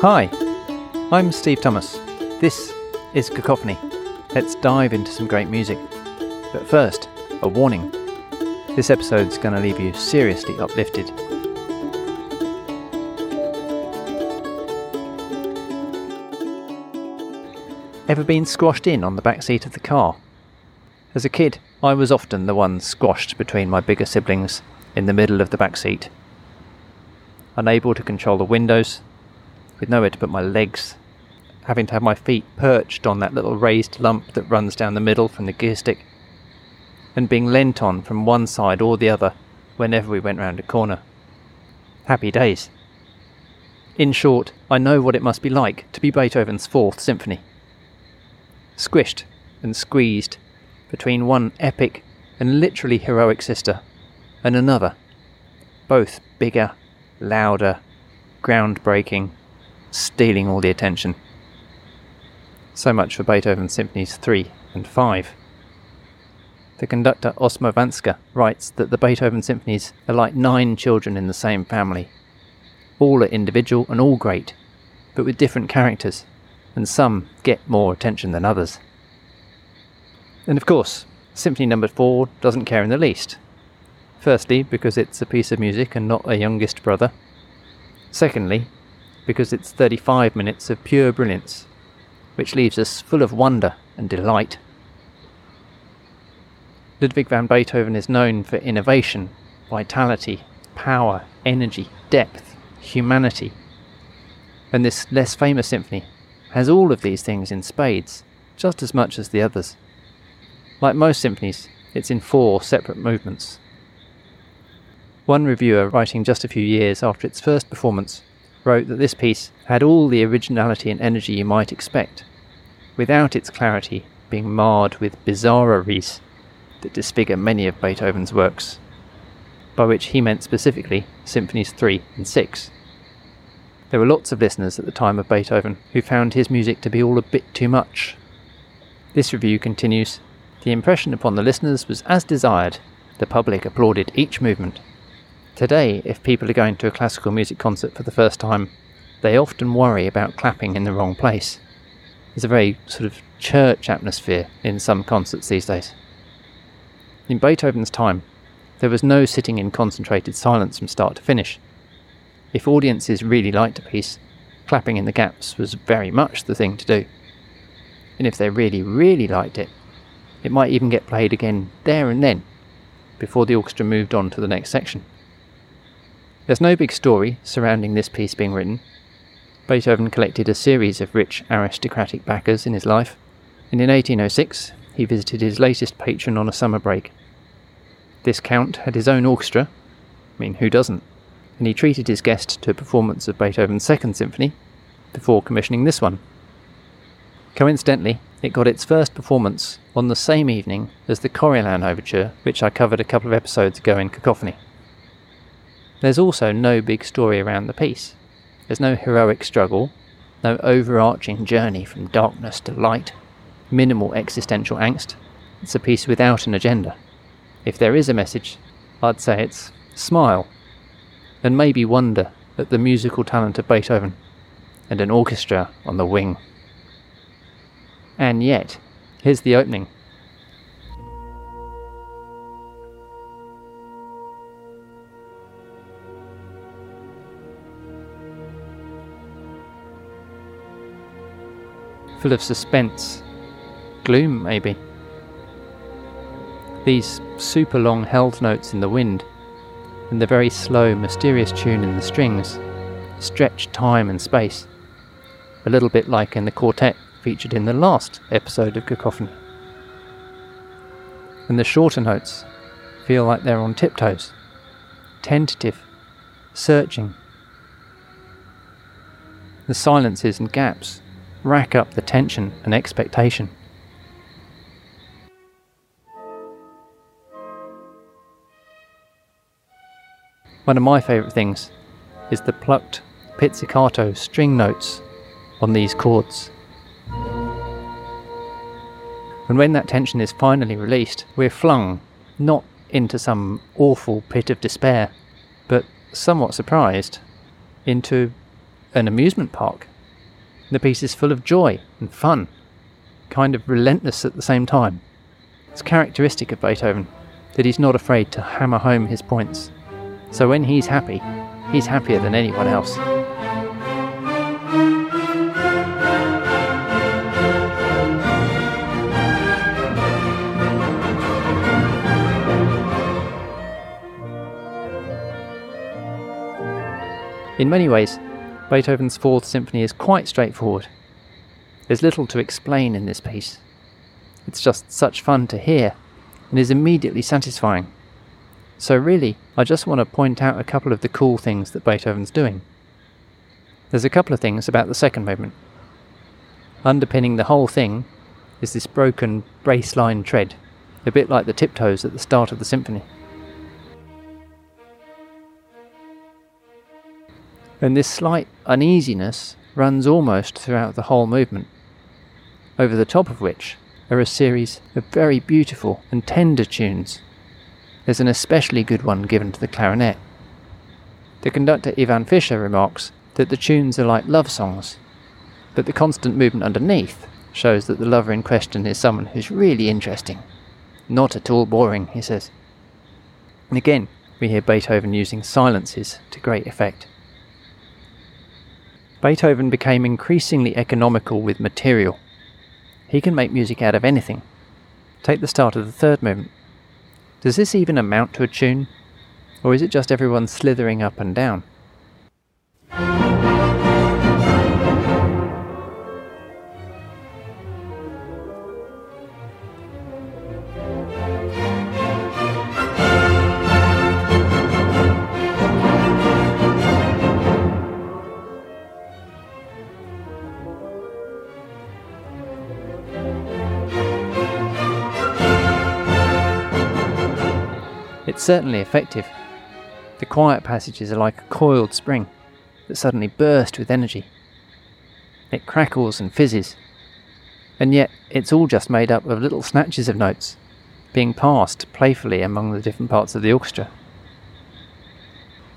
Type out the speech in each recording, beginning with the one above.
Hi, I'm Steve Thomas. This is Cacophony. Let's dive into some great music. But first, a warning. This episode's going to leave you seriously uplifted. Ever been squashed in on the back seat of the car? As a kid, I was often the one squashed between my bigger siblings in the middle of the back seat. Unable to control the windows, with nowhere to put my legs, having to have my feet perched on that little raised lump that runs down the middle from the gear stick, and being leant on from one side or the other whenever we went round a corner. Happy days. In short, I know what it must be like to be Beethoven's Fourth Symphony. Squished and squeezed between one epic and literally heroic sister and another, both bigger, louder, groundbreaking, stealing all the attention. So much for Beethoven's Symphonies 3 and 5. The conductor Osmo Vanska writes that the Beethoven symphonies are like nine children in the same family. All are individual and all great, but with different characters, and some get more attention than others. And of course, Symphony Number no. 4 doesn't care in the least. Firstly, because it's a piece of music and not a youngest brother. Secondly, because it's 35 minutes of pure brilliance, which leaves us full of wonder and delight. Ludwig van Beethoven is known for innovation, vitality, power, energy, depth, humanity. And this less famous symphony has all of these things in spades, just as much as the others. Like most symphonies, it's in four separate movements. One reviewer, writing just a few years after its first performance, wrote that this piece had all the originality and energy you might expect, without its clarity being marred with bizarreries that disfigure many of Beethoven's works, by which he meant specifically Symphonies 3 and 6. There were lots of listeners at the time of Beethoven who found his music to be all a bit too much. This review continues The impression upon the listeners was as desired, the public applauded each movement Today, if people are going to a classical music concert for the first time, they often worry about clapping in the wrong place. There's a very sort of church atmosphere in some concerts these days. In Beethoven's time, there was no sitting in concentrated silence from start to finish. If audiences really liked a piece, clapping in the gaps was very much the thing to do. And if they really, really liked it, it might even get played again there and then, before the orchestra moved on to the next section. There's no big story surrounding this piece being written. Beethoven collected a series of rich aristocratic backers in his life, and in 1806 he visited his latest patron on a summer break. This count had his own orchestra, I mean, who doesn't? And he treated his guest to a performance of Beethoven's Second Symphony before commissioning this one. Coincidentally, it got its first performance on the same evening as the Coriolan Overture, which I covered a couple of episodes ago in Cacophony. There's also no big story around the piece. There's no heroic struggle, no overarching journey from darkness to light, minimal existential angst. It's a piece without an agenda. If there is a message, I'd say it's smile, and maybe wonder at the musical talent of Beethoven and an orchestra on the wing. And yet, here's the opening. Full of suspense, gloom maybe. These super long held notes in the wind, and the very slow, mysterious tune in the strings stretch time and space, a little bit like in the quartet featured in the last episode of Cacophony. And the shorter notes feel like they're on tiptoes, tentative, searching. The silences and gaps rack up the tension and expectation. One of my favourite things is the plucked pizzicato string notes on these chords. And when that tension is finally released, we're flung not into some awful pit of despair, but somewhat surprised into an amusement park. The piece is full of joy and fun, kind of relentless at the same time. It's characteristic of Beethoven that he's not afraid to hammer home his points. So when he's happy, he's happier than anyone else. In many ways, Beethoven's Fourth Symphony is quite straightforward. There's little to explain in this piece. It's just such fun to hear and is immediately satisfying. So, really, I just want to point out a couple of the cool things that Beethoven's doing. There's a couple of things about the second movement. Underpinning the whole thing is this broken bass-line tread, a bit like the tiptoes at the start of the symphony. And this slight uneasiness runs almost throughout the whole movement, over the top of which are a series of very beautiful and tender tunes. There's an especially good one given to the clarinet. The conductor Ivan Fischer remarks that the tunes are like love songs, but the constant movement underneath shows that the lover in question is someone who's really interesting. Not at all boring, he says. And again, we hear Beethoven using silences to great effect. Beethoven became increasingly economical with material. He can make music out of anything. Take the start of the third movement. Does this even amount to a tune? Or is it just everyone slithering up and down? It's certainly effective. The quiet passages are like a coiled spring that suddenly burst with energy. It crackles and fizzes, and yet it's all just made up of little snatches of notes being passed playfully among the different parts of the orchestra.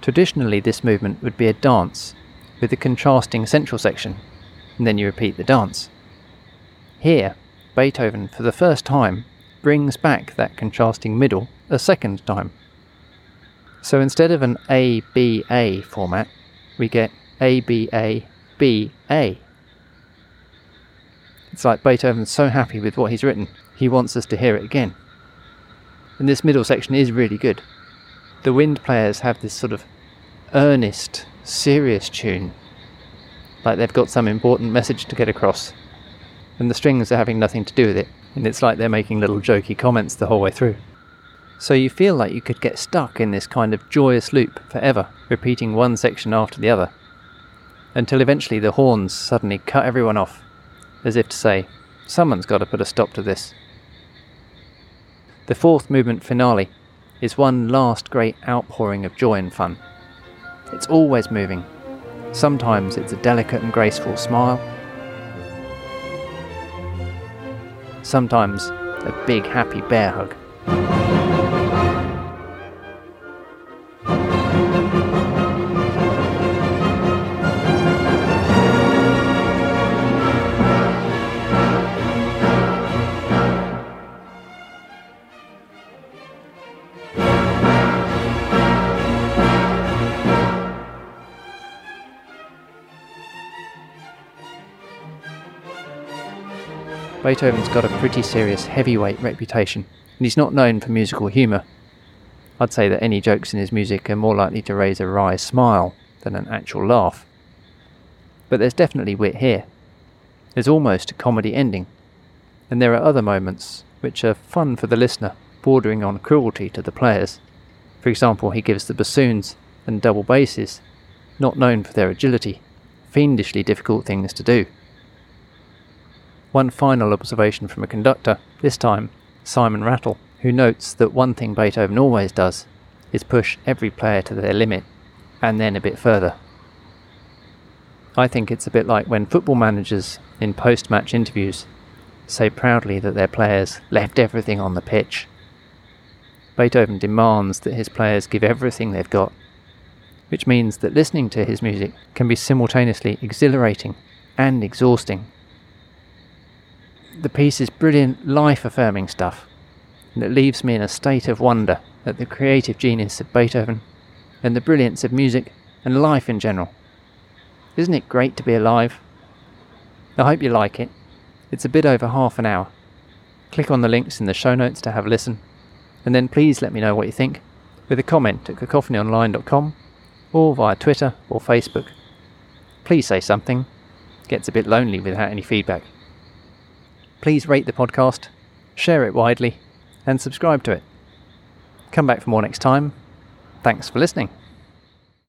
Traditionally, this movement would be a dance with a contrasting central section, and then you repeat the dance. Here, Beethoven, for the first time, brings back that contrasting middle a second time. So instead of an ABA format, we get ABA BA. It's like Beethoven's so happy with what he's written, he wants us to hear it again. And this middle section is really good. The wind players have this sort of earnest, serious tune, like they've got some important message to get across, and the strings are having nothing to do with it, and it's like they're making little jokey comments the whole way through. So you feel like you could get stuck in this kind of joyous loop forever, repeating one section after the other, until eventually the horns suddenly cut everyone off, as if to say, someone's got to put a stop to this. The fourth movement finale is one last great outpouring of joy and fun. It's always moving. Sometimes it's a delicate and graceful smile. Sometimes a big happy bear hug. Beethoven's got a pretty serious heavyweight reputation, and he's not known for musical humour. I'd say that any jokes in his music are more likely to raise a wry smile than an actual laugh. But there's definitely wit here. There's almost a comedy ending, and there are other moments which are fun for the listener, bordering on cruelty to the players. For example, he gives the bassoons and double basses, not known for their agility, fiendishly difficult things to do. One final observation from a conductor, this time Simon Rattle, who notes that one thing Beethoven always does is push every player to their limit, and then a bit further. I think it's a bit like when football managers in post match interviews say proudly that their players left everything on the pitch. Beethoven demands that his players give everything they've got, which means that listening to his music can be simultaneously exhilarating and exhausting. The piece is brilliant, life affirming stuff, and it leaves me in a state of wonder at the creative genius of Beethoven and the brilliance of music and life in general. Isn't it great to be alive? I hope you like it. It's a bit over half an hour. Click on the links in the show notes to have a listen, and then please let me know what you think with a comment at cacophonyonline.com or via Twitter or Facebook. Please say something. Gets a bit lonely without any feedback. Please rate the podcast, share it widely, and subscribe to it. Come back for more next time. Thanks for listening.